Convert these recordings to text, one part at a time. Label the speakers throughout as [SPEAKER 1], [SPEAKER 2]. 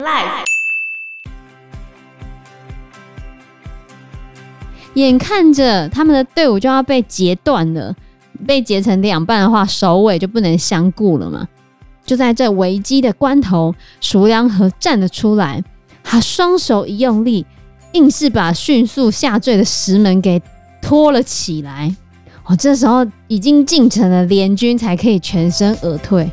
[SPEAKER 1] Life。
[SPEAKER 2] 眼看着他们的队伍就要被截断了，被截成两半的话，首尾就不能相顾了嘛。就在这危机的关头，熟良和站了出来，他双手一用力，硬是把迅速下坠的石门给拖了起来。哦，这时候已经进城了，联军才可以全身而退。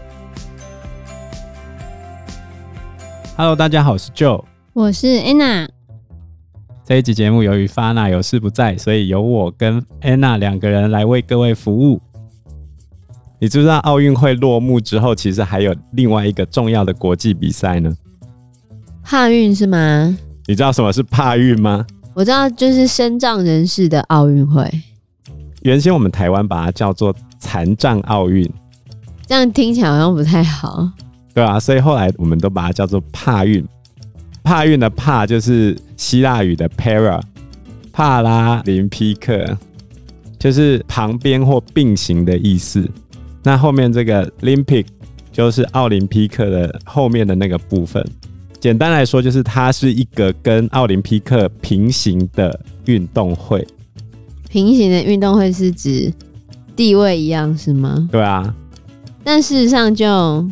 [SPEAKER 3] Hello，大家好，我是 Joe，
[SPEAKER 2] 我是 Anna。
[SPEAKER 3] 这一集节目由于 Fana 有事不在，所以由我跟 Anna 两个人来为各位服务。你知不知道奥运会落幕之后，其实还有另外一个重要的国际比赛呢？
[SPEAKER 2] 帕运是吗？
[SPEAKER 3] 你知道什么是帕运吗？
[SPEAKER 2] 我知道，就是身障人士的奥运会。
[SPEAKER 3] 原先我们台湾把它叫做残障奥运，
[SPEAKER 2] 这样听起来好像不太好。
[SPEAKER 3] 对啊，所以后来我们都把它叫做帕运。帕运的帕就是希腊语的 para，帕拉林匹克就是旁边或并行的意思。那后面这个 Olympic 就是奥林匹克的后面的那个部分。简单来说，就是它是一个跟奥林匹克平行的运动会。
[SPEAKER 2] 平行的运动会是指地位一样是吗？
[SPEAKER 3] 对啊。
[SPEAKER 2] 但事实上就。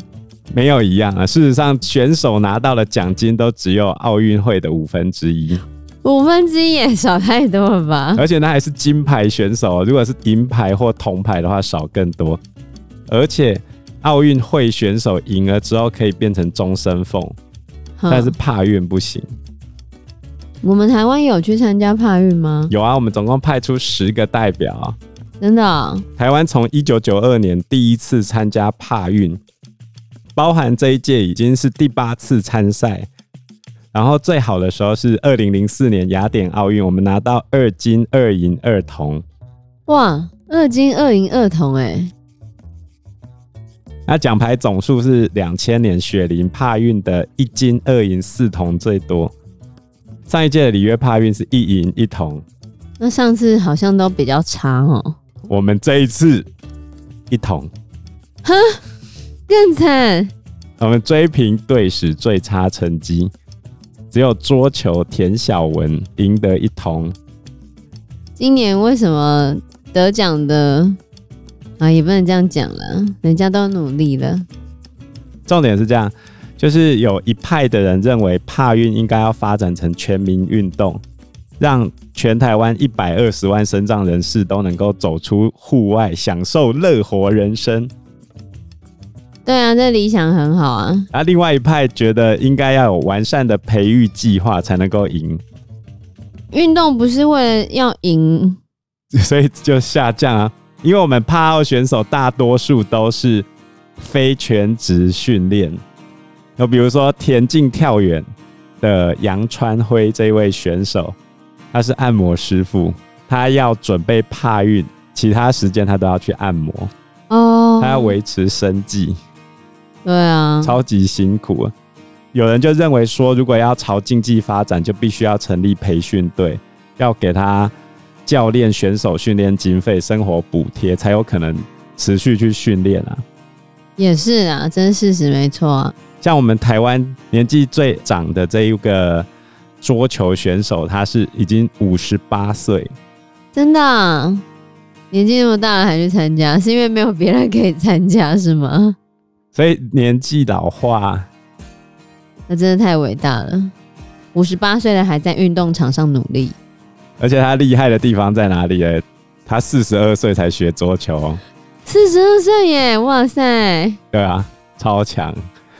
[SPEAKER 3] 没有一样啊！事实上，选手拿到的奖金都只有奥运会的五分之一，
[SPEAKER 2] 五分之一也少太多了吧？
[SPEAKER 3] 而且那还是金牌选手，如果是银牌或铜牌的话，少更多。而且奥运会选手赢了之后可以变成终身俸，但是帕运不行。
[SPEAKER 2] 我们台湾有去参加帕运吗？
[SPEAKER 3] 有啊，我们总共派出十个代表。
[SPEAKER 2] 真的哦？
[SPEAKER 3] 台湾从一九九二年第一次参加帕运。包含这一届已经是第八次参赛，然后最好的时候是二零零四年雅典奥运，我们拿到二金二银二铜。
[SPEAKER 2] 哇，二金二银二铜哎！
[SPEAKER 3] 那奖牌总数是两千年雪林帕运的一金二银四铜最多。上一届的里约帕运是一银一铜。
[SPEAKER 2] 那上次好像都比较差哦。
[SPEAKER 3] 我们这一次一铜。
[SPEAKER 2] 哼。更惨，
[SPEAKER 3] 我们追平队史最差成绩，只有桌球田小文赢得一铜。
[SPEAKER 2] 今年为什么得奖的啊？也不能这样讲了，人家都努力了。
[SPEAKER 3] 重点是这样，就是有一派的人认为帕运应该要发展成全民运动，让全台湾一百二十万身障人士都能够走出户外，享受乐活人生。
[SPEAKER 2] 对啊，这理想很好啊。
[SPEAKER 3] 啊，另外一派觉得应该要有完善的培育计划才能够赢。
[SPEAKER 2] 运动不是为了要赢，
[SPEAKER 3] 所以就下降啊。因为我们帕奥选手大多数都是非全职训练。就比如说田径跳远的杨川辉这位选手，他是按摩师傅，他要准备帕运，其他时间他都要去按摩哦，他要维持生计。
[SPEAKER 2] 对啊，
[SPEAKER 3] 超级辛苦。有人就认为说，如果要朝竞技发展，就必须要成立培训队，要给他教练、选手训练经费、生活补贴，才有可能持续去训练啊。
[SPEAKER 2] 也是啊，真事实没错啊。
[SPEAKER 3] 像我们台湾年纪最长的这一个桌球选手，他是已经五十八岁，
[SPEAKER 2] 真的啊？年纪那么大了还去参加，是因为没有别人可以参加是吗？
[SPEAKER 3] 所以年纪老化，
[SPEAKER 2] 那真的太伟大了。五十八岁了还在运动场上努力，
[SPEAKER 3] 而且他厉害的地方在哪里？哎，他四十二岁才学桌球，
[SPEAKER 2] 四十二岁耶！哇塞，
[SPEAKER 3] 对啊，超强。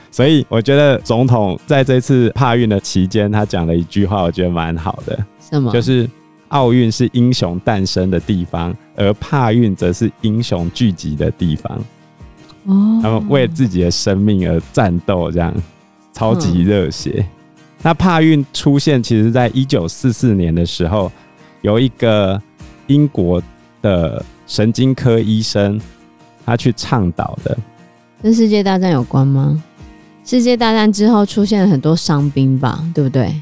[SPEAKER 3] 所以我觉得总统在这次帕运的期间，他讲了一句话，我觉得蛮好的。
[SPEAKER 2] 什么？
[SPEAKER 3] 就是奥运是英雄诞生的地方，而帕运则是英雄聚集的地方。哦，他们为自己的生命而战斗，这样超级热血。嗯。那帕运出现，其实在一九四四年的时候，有一个英国的神经科医生，他去倡导的。
[SPEAKER 2] 跟世界大战有关吗？世界大战之后出现了很多伤兵吧，对不对？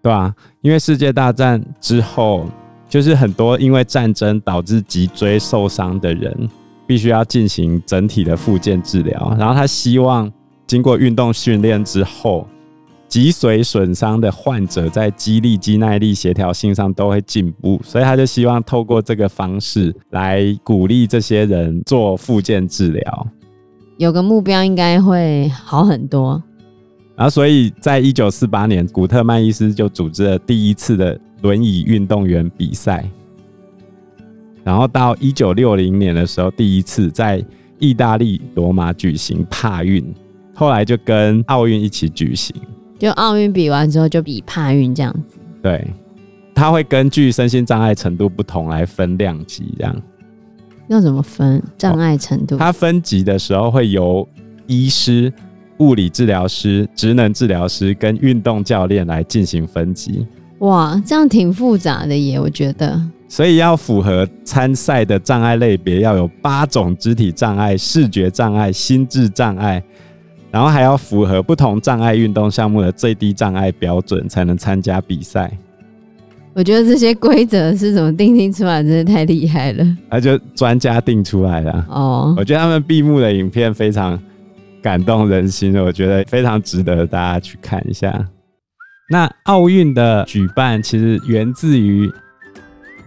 [SPEAKER 3] 对啊，因为世界大战之后，就是很多因为战争导致脊椎受伤的人。必须要进行整体的复健治疗，然后他希望经过运动训练之后，脊髓损伤的患者在肌力、肌耐力、协调性上都会进步，所以他就希望透过这个方式来鼓励这些人做复健治疗。
[SPEAKER 2] 有个目标应该会好很多。
[SPEAKER 3] 然后，所以在一九四八年，古特曼医师就组织了第一次的轮椅运动员比赛。然后到一九六零年的时候，第一次在意大利罗马举行帕运，后来就跟奥运一起举行。
[SPEAKER 2] 就奥运比完之后，就比帕运这样子。
[SPEAKER 3] 对，它会根据身心障碍程度不同来分量级，这样。
[SPEAKER 2] 要怎么分障碍程度？
[SPEAKER 3] 它分级的时候会由医师。物理治疗师、职能治疗师跟运动教练来进行分级。
[SPEAKER 2] 哇，这样挺复杂的耶，我觉得。
[SPEAKER 3] 所以要符合参赛的障碍类别，要有八种肢体障碍、视觉障碍、心智障碍，然后还要符合不同障碍运动项目的最低障碍标准，才能参加比赛。
[SPEAKER 2] 我觉得这些规则是怎么定定出来，真的太厉害了。
[SPEAKER 3] 那就专家定出来的。
[SPEAKER 2] 哦，
[SPEAKER 3] 我觉得他们闭幕的影片非常。感动人心的，我觉得非常值得大家去看一下。那奥运的举办其实源自于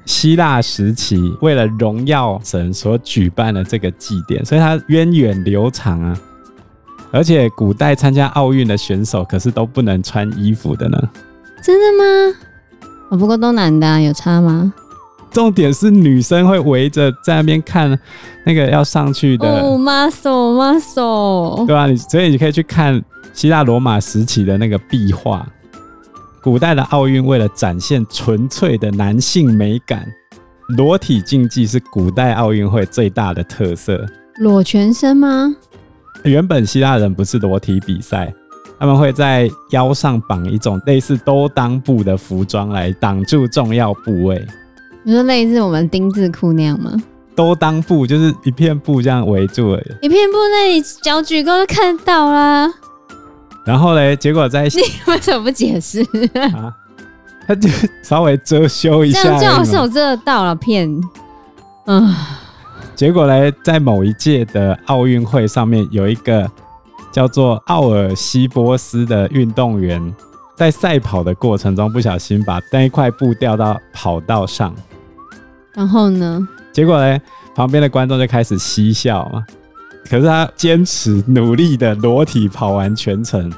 [SPEAKER 3] 希腊时期，为了荣耀神所举办的这个祭典，所以它源远流长啊。而且古代参加奥运的选手可是都不能穿衣服的呢。
[SPEAKER 2] 真的吗？我不过都男的啊，有差吗？
[SPEAKER 3] 重点是女生会围着在那边看那个要上去的
[SPEAKER 2] 哦，muscle muscle，
[SPEAKER 3] 对吧？你所以你可以去看希腊罗马时期的那个壁画。古代的奥运为了展现纯粹的男性美感，裸体竞技是古代奥运会最大的特色。
[SPEAKER 2] 裸全身吗？
[SPEAKER 3] 原本希腊人不是裸体比赛，他们会在腰上绑一种类似兜裆布的服装来挡住重要部位。
[SPEAKER 2] 你说类似我们丁字裤那样吗？
[SPEAKER 3] 兜裆布就是一片布这样围住而已。
[SPEAKER 2] 一片布，那你脚举高就看到啦。
[SPEAKER 3] 然后嘞，结果在
[SPEAKER 2] 你为什么不解释
[SPEAKER 3] 啊？他就稍微遮羞一下，
[SPEAKER 2] 这样最好是有遮到了片。嗯，
[SPEAKER 3] 结果嘞，在某一届的奥运会上面，有一个叫做奥尔西波斯的运动员。在赛跑的过程中，不小心把那一块布掉到跑道上，
[SPEAKER 2] 然后呢？
[SPEAKER 3] 结果嘞？旁边的观众就开始嬉笑嘛。可是他坚持努力的裸体跑完全程。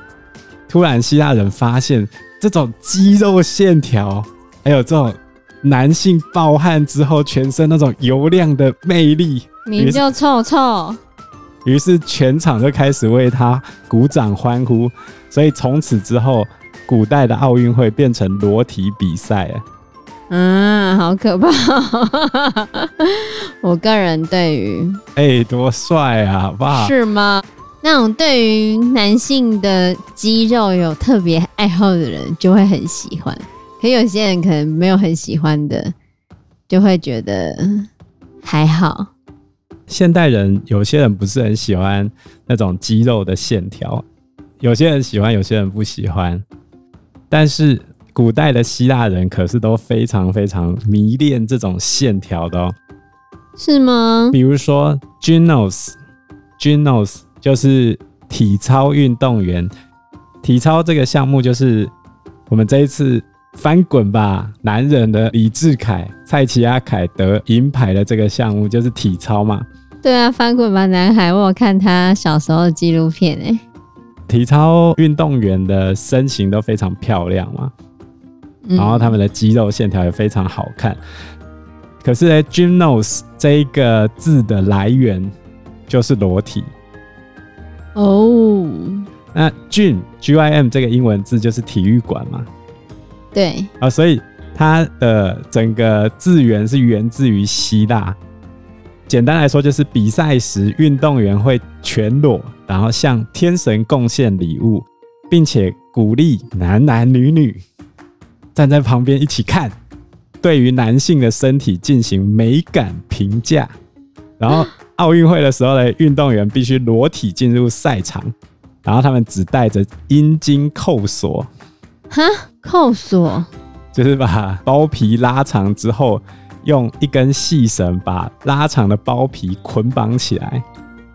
[SPEAKER 3] 突然，希腊人发现这种肌肉线条，还有这种男性暴汗之后全身那种油亮的魅力，
[SPEAKER 2] 名叫臭臭。
[SPEAKER 3] 于是全场就开始为他鼓掌欢呼。所以从此之后。古代的奥运会变成裸体比赛啊！
[SPEAKER 2] 嗯，好可怕。我个人对于，
[SPEAKER 3] 哎、欸，多帅啊，好不好？
[SPEAKER 2] 是吗？那种对于男性的肌肉有特别爱好的人就会很喜欢，可有些人可能没有很喜欢的，就会觉得还好。
[SPEAKER 3] 现代人有些人不是很喜欢那种肌肉的线条，有些人喜欢，有些人不喜欢。但是古代的希腊人可是都非常非常迷恋这种线条的哦，
[SPEAKER 2] 是吗？
[SPEAKER 3] 比如说 Gymnos，Gymnos 就是体操运动员。体操这个项目就是我们这一次翻滚吧男人的李智凯、蔡奇阿凯得银牌的这个项目就是体操嘛。
[SPEAKER 2] 对啊，翻滚吧男孩，我有看他小时候的纪录片诶。
[SPEAKER 3] 体操运动员的身形都非常漂亮嘛，然后他们的肌肉线条也非常好看。可是呢，gymnos 这一个字的来源就是裸体
[SPEAKER 2] 哦。
[SPEAKER 3] 那 gym G Y M 这个英文字就是体育馆嘛，
[SPEAKER 2] 对
[SPEAKER 3] 啊，所以它的整个字源是源自于希腊。简单来说，就是比赛时运动员会全裸，然后向天神贡献礼物，并且鼓励男男女女站在旁边一起看，对于男性的身体进行美感评价。然后 奥运会的时候呢，运动员必须裸体进入赛场，然后他们只带着阴茎扣锁。
[SPEAKER 2] 哈，扣锁
[SPEAKER 3] 就是把包皮拉长之后。用一根细绳把拉长的包皮捆绑起来，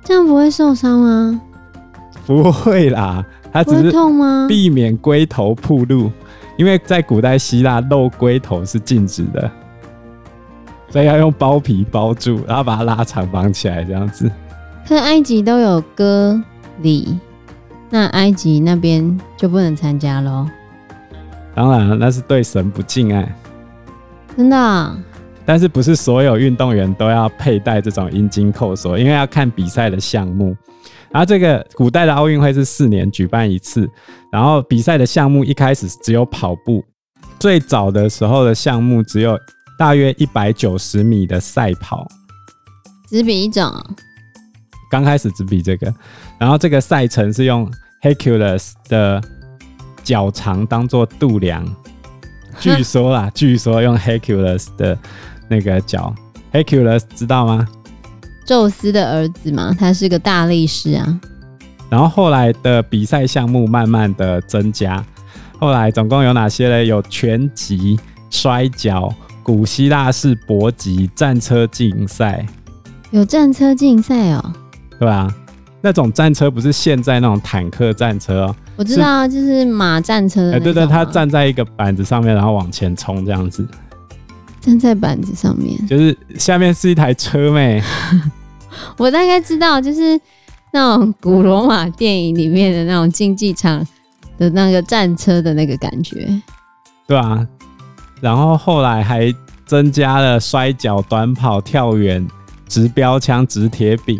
[SPEAKER 2] 这样不会受伤吗？
[SPEAKER 3] 不会啦，它只是？避免龟头暴露，因为在古代希腊露龟头是禁止的，所以要用包皮包住，然后把它拉长绑起来这样子。
[SPEAKER 2] 可埃及都有割礼，那埃及那边就不能参加喽？
[SPEAKER 3] 当然了，那是对神不敬爱。
[SPEAKER 2] 真的啊？
[SPEAKER 3] 但是不是所有运动员都要佩戴这种阴茎扣锁？因为要看比赛的项目。然后这个古代的奥运会是四年举办一次，然后比赛的项目一开始只有跑步，最早的时候的项目只有大约一百九十米的赛跑，
[SPEAKER 2] 只比一种。
[SPEAKER 3] 刚开始只比这个，然后这个赛程是用 Hercules 的脚长当做度量，据说啦，据说用 Hercules 的。那个脚 Hercules 知道吗？
[SPEAKER 2] 宙斯的儿子嘛，他是个大力士啊。
[SPEAKER 3] 然后后来的比赛项目慢慢的增加，后来总共有哪些呢？有拳击、摔跤、古希腊式搏击、战车竞赛。
[SPEAKER 2] 有战车竞赛哦？
[SPEAKER 3] 对啊，那种战车不是现在那种坦克战车哦。
[SPEAKER 2] 我知道就是马战车。哎，
[SPEAKER 3] 对对，他站在一个板子上面，然后往前冲这样子。
[SPEAKER 2] 站在板子上面，
[SPEAKER 3] 就是下面是一台车妹。
[SPEAKER 2] 我大概知道，就是那种古罗马电影里面的那种竞技场的那个战车的那个感觉。
[SPEAKER 3] 对啊，然后后来还增加了摔角、短跑、跳远、直标枪、直铁饼，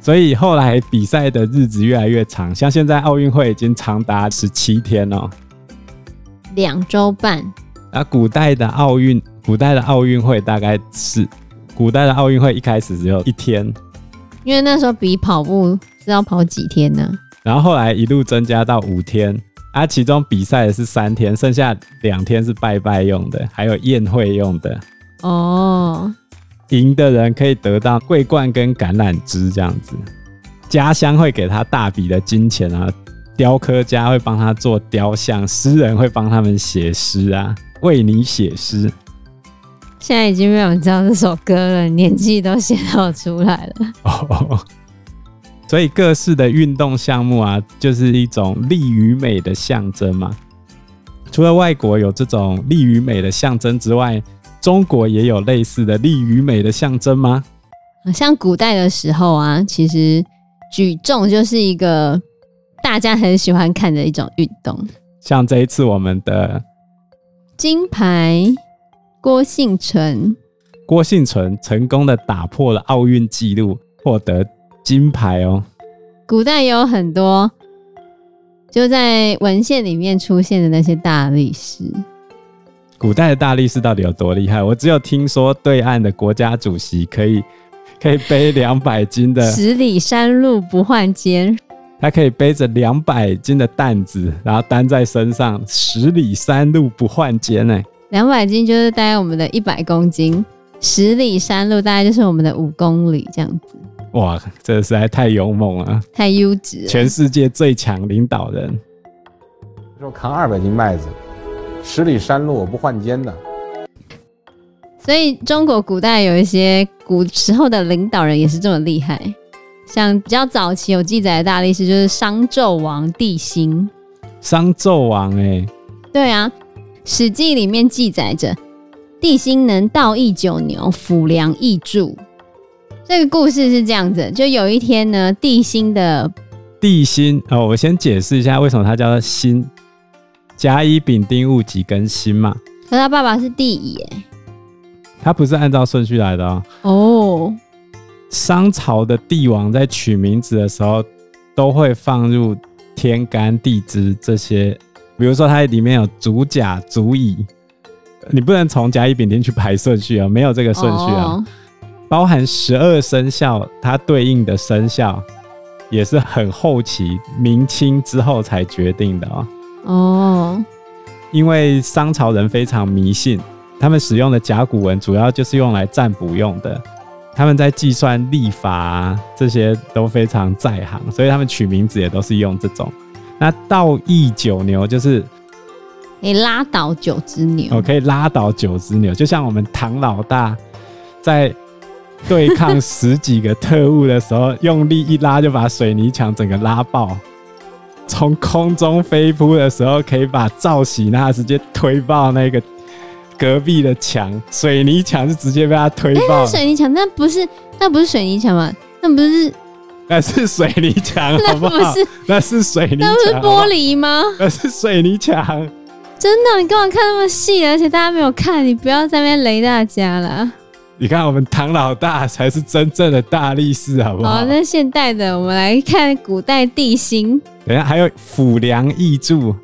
[SPEAKER 3] 所以后来比赛的日子越来越长，像现在奥运会已经长达十七天了，
[SPEAKER 2] 两周半。
[SPEAKER 3] 啊，古代的奥运，古代的奥运会大概是，古代的奥运会一开始只有一天，
[SPEAKER 2] 因为那时候比跑步是要跑几天呢？
[SPEAKER 3] 然后后来一路增加到五天，啊，其中比赛是三天，剩下两天是拜拜用的，还有宴会用的。
[SPEAKER 2] 哦，
[SPEAKER 3] 赢的人可以得到桂冠跟橄榄枝这样子，家乡会给他大笔的金钱啊，雕刻家会帮他做雕像，诗人会帮他们写诗啊。为你写诗，
[SPEAKER 2] 现在已经没有人知道这首歌了，年纪都显露出来了。
[SPEAKER 3] 哦，所以各式的运动项目啊，就是一种力与美的象征嘛。除了外国有这种力与美的象征之外，中国也有类似的力与美的象征吗？
[SPEAKER 2] 像古代的时候啊，其实举重就是一个大家很喜欢看的一种运动。
[SPEAKER 3] 像这一次我们的。
[SPEAKER 2] 金牌，郭婞淳。
[SPEAKER 3] 郭婞淳成功的打破了奥运纪录，获得金牌哦。
[SPEAKER 2] 古代有很多就在文献里面出现的那些大力士。
[SPEAKER 3] 古代的大力士到底有多厉害？我只有听说对岸的国家主席可以可以背两百斤的
[SPEAKER 2] 十里山路不换肩。
[SPEAKER 3] 他可以背着两百斤的担子，然后担在身上，十里山路不换肩呢。
[SPEAKER 2] 两百斤就是大概我们的一百公斤，十里山路大概就是我们的五公里这样子。
[SPEAKER 3] 哇，这实在太勇猛了，
[SPEAKER 2] 太优质了，
[SPEAKER 3] 全世界最强领导人。
[SPEAKER 1] 说扛二百斤麦子，十里山路我不换肩的。
[SPEAKER 2] 所以中国古代有一些古时候的领导人也是这么厉害。像比较早期有记载的大力士，就是商纣王帝辛。
[SPEAKER 3] 商纣王哎、欸，
[SPEAKER 2] 对啊，《史记》里面记载着帝辛能倒挹九牛，辅良挹柱。这个故事是这样子：就有一天呢，帝辛的
[SPEAKER 3] 帝辛哦，我先解释一下为什么他叫做辛，甲乙丙丁戊己庚辛嘛。
[SPEAKER 2] 可他爸爸是帝乙哎，
[SPEAKER 3] 他不是按照顺序来的哦。
[SPEAKER 2] 哦。
[SPEAKER 3] 商朝的帝王在取名字的时候，都会放入天干地支这些，比如说它里面有主甲、足乙，你不能从甲乙丙丁去排顺序啊，没有这个顺序啊。哦、包含十二生肖，它对应的生肖也是很后期明清之后才决定的啊。
[SPEAKER 2] 哦，
[SPEAKER 3] 因为商朝人非常迷信，他们使用的甲骨文主要就是用来占卜用的。他们在计算立法啊，这些都非常在行，所以他们取名字也都是用这种。那道义九牛就是
[SPEAKER 2] 可以拉倒九只牛，
[SPEAKER 3] 哦，可以拉倒九只牛，就像我们唐老大在对抗十几个特务的时候，用力一拉就把水泥墙整个拉爆。从空中飞扑的时候，可以把赵喜娜直接推爆那个隔壁的墙，水泥墙是直接被他推爆。
[SPEAKER 2] 欸、水泥墙那不是那不是水泥墙吗？那不是
[SPEAKER 3] 那是水泥墙，好不好？
[SPEAKER 2] 那不是
[SPEAKER 3] 那是水泥墙，
[SPEAKER 2] 那不是玻璃吗？
[SPEAKER 3] 那是水泥墙。
[SPEAKER 2] 真的，你干嘛看那么细？而且大家没有看，你不要在那边雷大家了。
[SPEAKER 3] 你看，我们唐老大才是真正的大力士，好不好？
[SPEAKER 2] 好，那现代的，我们来看古代地心。
[SPEAKER 3] 等下，还有府梁易柱。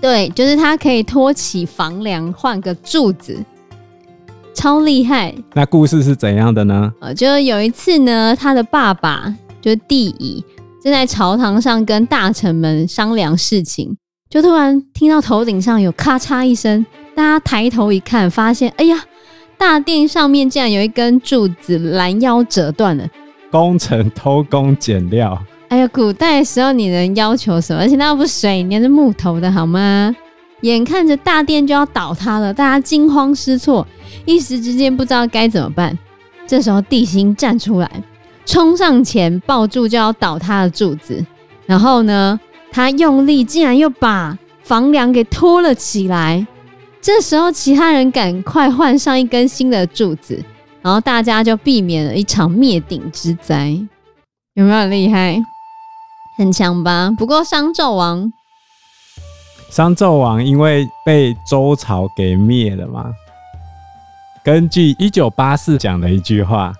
[SPEAKER 2] 对，就是它可以托起房梁，换个柱子，超厉害。
[SPEAKER 3] 那故事是怎样的呢？
[SPEAKER 2] 呃，就有一次呢，他的爸爸就是帝乙，正在朝堂上跟大臣们商量事情，就突然听到头顶上有咔嚓一声，大家抬头一看，发现，哎呀！大殿上面竟然有一根柱子拦腰折断了，
[SPEAKER 3] 工程偷工减料。
[SPEAKER 2] 哎呀，古代的时候你能要求什么？而且那又不是水泥，是木头的好吗？眼看着大殿就要倒塌了，大家惊慌失措，一时之间不知道该怎么办。这时候地心站出来，冲上前抱住就要倒塌的柱子，然后呢，他用力竟然又把房梁给托了起来。这时候，其他人赶快换上一根新的柱子，然后大家就避免了一场灭顶之灾。有没有很厉害？很强吧？不过商纣王，
[SPEAKER 3] 商纣王因为被周朝给灭了嘛。根据一九八四讲的一句话。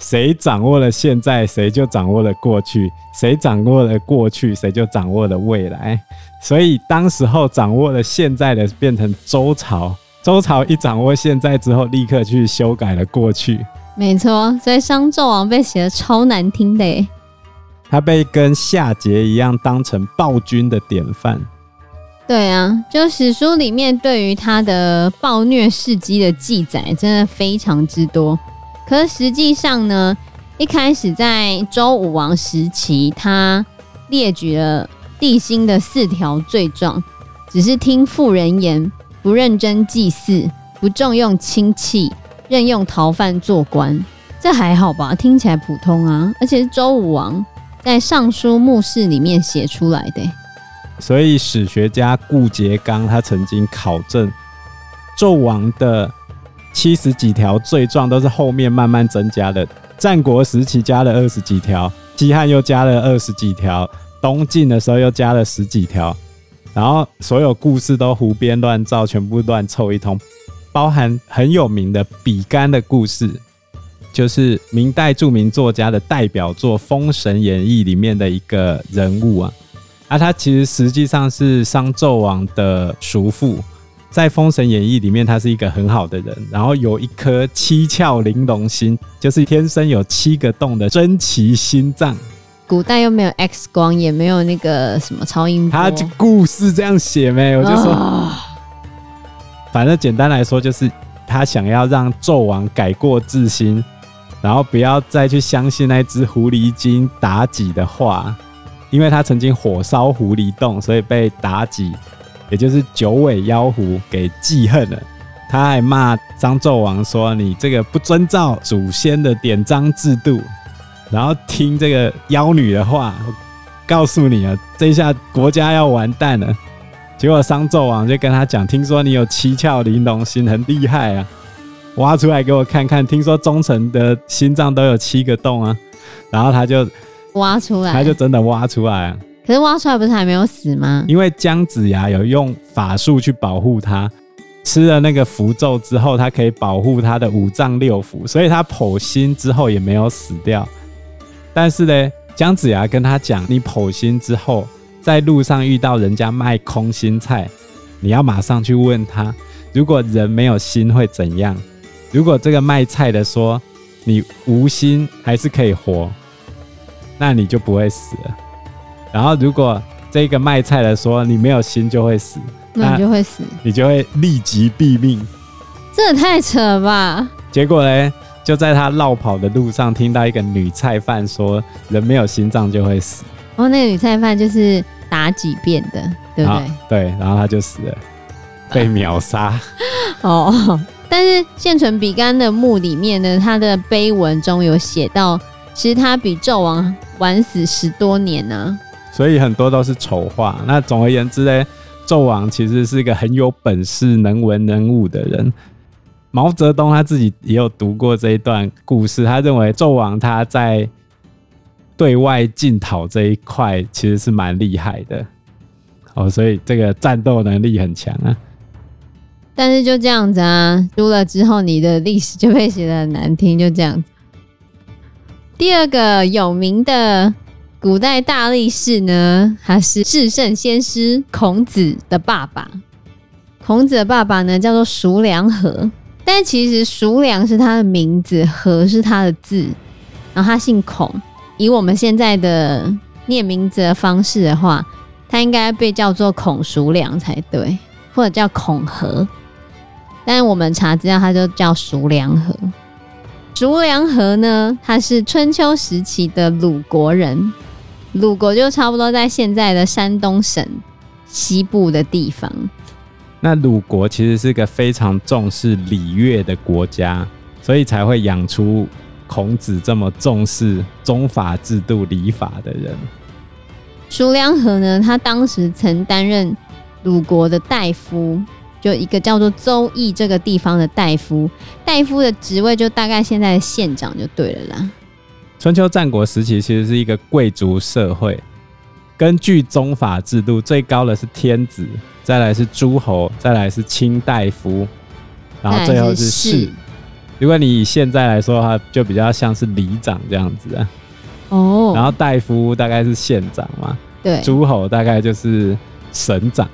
[SPEAKER 3] 谁掌握了现在，谁就掌握了过去；谁掌握了过去，谁就掌握了未来。所以，当时候掌握了现在的，变成周朝。周朝一掌握现在之后，立刻去修改了过去。
[SPEAKER 2] 没错，所以商纣王被写的超难听的耶。
[SPEAKER 3] 他被跟夏桀一样当成暴君的典范。
[SPEAKER 2] 对啊，就史书里面对于他的暴虐事迹的记载，真的非常之多。可实际上呢，一开始在周武王时期，他列举了帝辛的四条罪状，只是听妇人言，不认真祭祀，不重用亲戚，任用逃犯做官。这还好吧？听起来普通啊。而且是周武王在《尚书墓室》里面写出来的。
[SPEAKER 3] 所以史学家顾颉刚他曾经考证纣王的。七十几条罪状都是后面慢慢增加的。战国时期加了二十几条，西汉又加了二十几条，东晋的时候又加了十几条，然后所有故事都胡编乱造，全部乱凑一通，包含很有名的比干的故事，就是明代著名作家的代表作《封神演义》里面的一个人物啊，啊，他其实实际上是商纣王的叔父。在《封神演义》里面，他是一个很好的人，然后有一颗七窍玲珑心，就是天生有七个洞的珍奇心脏。
[SPEAKER 2] 古代又没有 X 光，也没有那个什么超音波。
[SPEAKER 3] 他就故事这样写没？我就说，哦、反正简单来说，就是他想要让纣王改过自新，然后不要再去相信那只狐狸精妲己的话，因为他曾经火烧狐狸洞，所以被妲己。也就是九尾妖狐给记恨了，他还骂商纣王说：“你这个不遵照祖先的典章制度，然后听这个妖女的话，告诉你啊，这下国家要完蛋了。”结果商纣王就跟他讲：“听说你有七窍玲珑心，很厉害啊，挖出来给我看看。听说忠诚的心脏都有七个洞啊。”然后他就
[SPEAKER 2] 挖出来，
[SPEAKER 3] 他就真的挖出来啊。
[SPEAKER 2] 可是挖出来不是还没有死吗？
[SPEAKER 3] 因为姜子牙有用法术去保护他，吃了那个符咒之后，他可以保护他的五脏六腑，所以他剖心之后也没有死掉。但是呢，姜子牙跟他讲：“你剖心之后，在路上遇到人家卖空心菜，你要马上去问他，如果人没有心会怎样？如果这个卖菜的说你无心还是可以活，那你就不会死了。”然后，如果这个卖菜的说你没有心就会死，
[SPEAKER 2] 那你就会死，
[SPEAKER 3] 你就会立即毙命。
[SPEAKER 2] 这也太扯了吧！
[SPEAKER 3] 结果呢，就在他绕跑的路上，听到一个女菜贩说：“人没有心脏就会死。”
[SPEAKER 2] 哦，那个女菜贩就是打几遍的，对不对？
[SPEAKER 3] 对，然后他就死了，被秒杀。
[SPEAKER 2] 哦，但是现存比干的墓里面呢，他的碑文中有写到，其实他比纣王晚死十多年呢、
[SPEAKER 3] 所以很多都是丑化。那总而言之呢，纣王其实是一个很有本事、能文能武的人。毛泽东他自己也有读过这一段故事，他认为纣王他在对外进讨这一块其实是蛮厉害的。哦，所以这个战斗能力很强啊。
[SPEAKER 2] 但是就这样子啊，输了之后，你的历史就被写得很难听，就这样子。第二个有名的古代大力士呢，他是至圣先师孔子的爸爸。孔子的爸爸呢，叫做叔梁紇，但其实叔梁是他的名字，和是他的字，然后他姓孔。以我们现在的念名字的方式的话，他应该被叫做孔叔梁才对，或者叫孔和。但我们查资料，他就叫叔梁紇。叔梁河呢，他是春秋时期的鲁国人，鲁国就差不多在现在的山东省西部的地方。
[SPEAKER 3] 那鲁国其实是个非常重视礼乐的国家，所以才会养出孔子这么重视宗法制度、礼法的人。
[SPEAKER 2] 叔梁紇呢，他当时曾担任鲁国的大夫。就一个叫做邹邑这个地方的大夫，大夫的职位就大概现在的县长就对了啦。
[SPEAKER 3] 春秋战国时期其实是一个贵族社会，根据宗法制度，最高的是天子，再来是诸侯，再来是卿大夫，然后最后是士。如果你以现在来说的话，就比较像是里长这样子啊。哦。然后大夫大概是县长嘛，
[SPEAKER 2] 对。
[SPEAKER 3] 诸侯大概就是省长。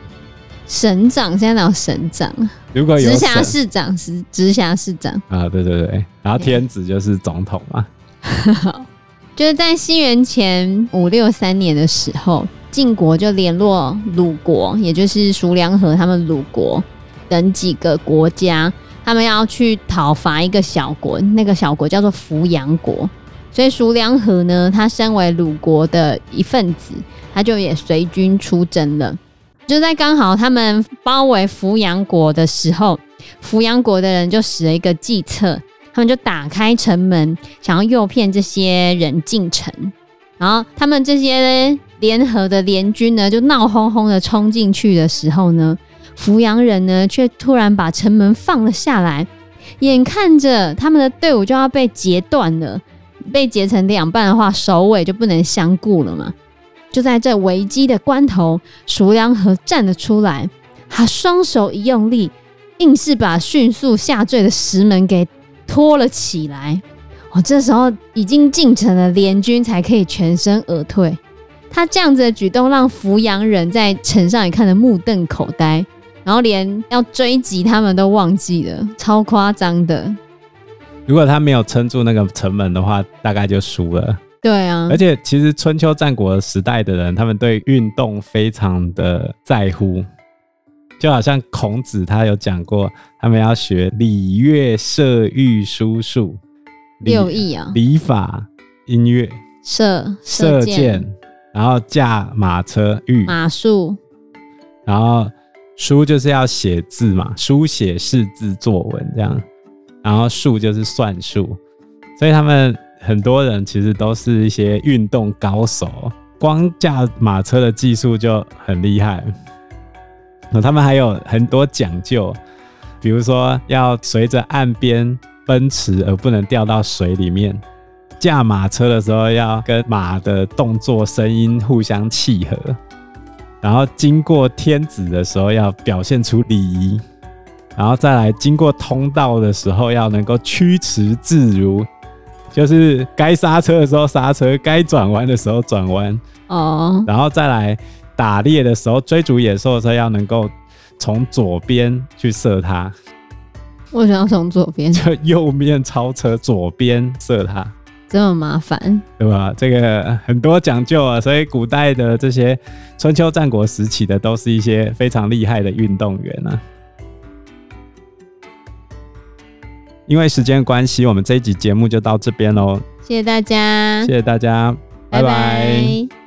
[SPEAKER 2] 省长现在哪有省长？
[SPEAKER 3] 如果有
[SPEAKER 2] 直辖市长是直辖市长
[SPEAKER 3] 啊，对对对，然后天子就是总统嘛。
[SPEAKER 2] 就是在西元前五六三年的时候，晋国就联络鲁国，也就是叔梁和他们鲁国等几个国家，他们要去讨伐一个小国，那个小国叫做扶阳国。所以叔梁和呢，他身为鲁国的一份子，他就也随军出征了。就在刚好他们包围扶阳国的时候，扶阳国的人就使了一个计策，他们就打开城门，想要诱骗这些人进城。然后他们这些联合的联军呢，就闹哄哄的冲进去的时候呢，扶阳人呢却突然把城门放了下来，眼看着他们的队伍就要被截断了，被截成两半的话，首尾就不能相顾了嘛。就在这危机的关头，叔梁紇站了出来，他双手一用力，硬是把迅速下坠的石门给托了起来。哦，这时候已经进城的联军才可以全身而退。他这样子的举动，让扶阳人在城上也看得目瞪口呆，然后连要追击他们都忘记了，超夸张的。
[SPEAKER 3] 如果他没有撑住那个城门的话，大概就输了。
[SPEAKER 2] 对啊，
[SPEAKER 3] 而且其实春秋战国时代的人，他们对运动非常的在乎，就好像孔子他有讲过，他们要学礼乐射御书数
[SPEAKER 2] 六艺啊，
[SPEAKER 3] 礼法、音乐、
[SPEAKER 2] 射
[SPEAKER 3] 射箭，然后驾马车御。
[SPEAKER 2] 马术，
[SPEAKER 3] 然后书就是要写字嘛，书写识字作文这样，然后数就是算术，所以他们。很多人其实都是一些运动高手，光驾马车的技术就很厉害。那他们还有很多讲究，比如说要随着岸边奔驰而不能掉到水里面。驾马车的时候要跟马的动作、声音互相契合，然后经过天子的时候要表现出礼仪，然后再来经过通道的时候要能够驱驰自如。就是该刹车的时候刹车，该转弯的时候转弯哦，然后再来打猎的时候追逐野兽的时候要能够从左边去射它。
[SPEAKER 2] 为什么要从左边？
[SPEAKER 3] 就右面超车，左边射它，
[SPEAKER 2] 这么麻烦，
[SPEAKER 3] 对吧？这个很多讲究啊，所以古代的这些春秋战国时期的都是一些非常厉害的运动员啊。因为时间关系，我们这一集节目就到这边喽。
[SPEAKER 2] 谢谢大家，
[SPEAKER 3] 谢谢大家，拜拜。拜拜。